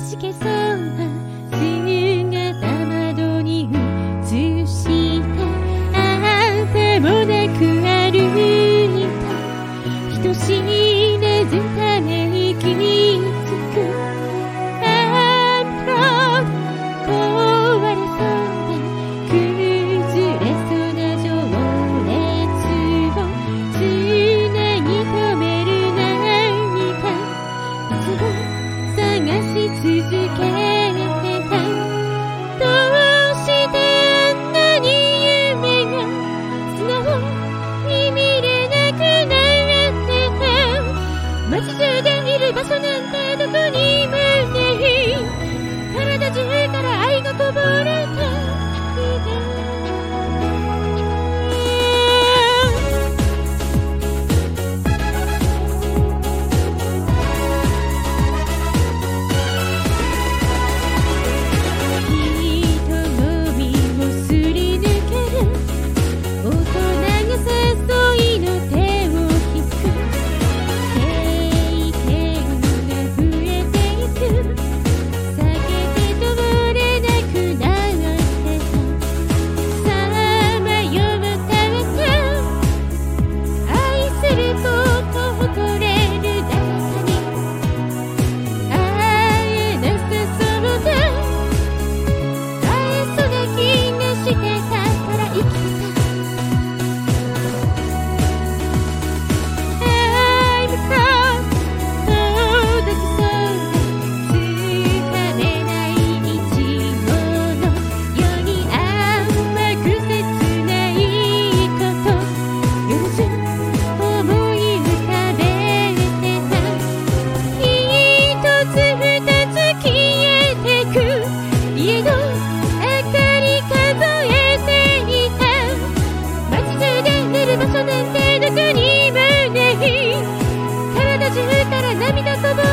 しげそうな港だ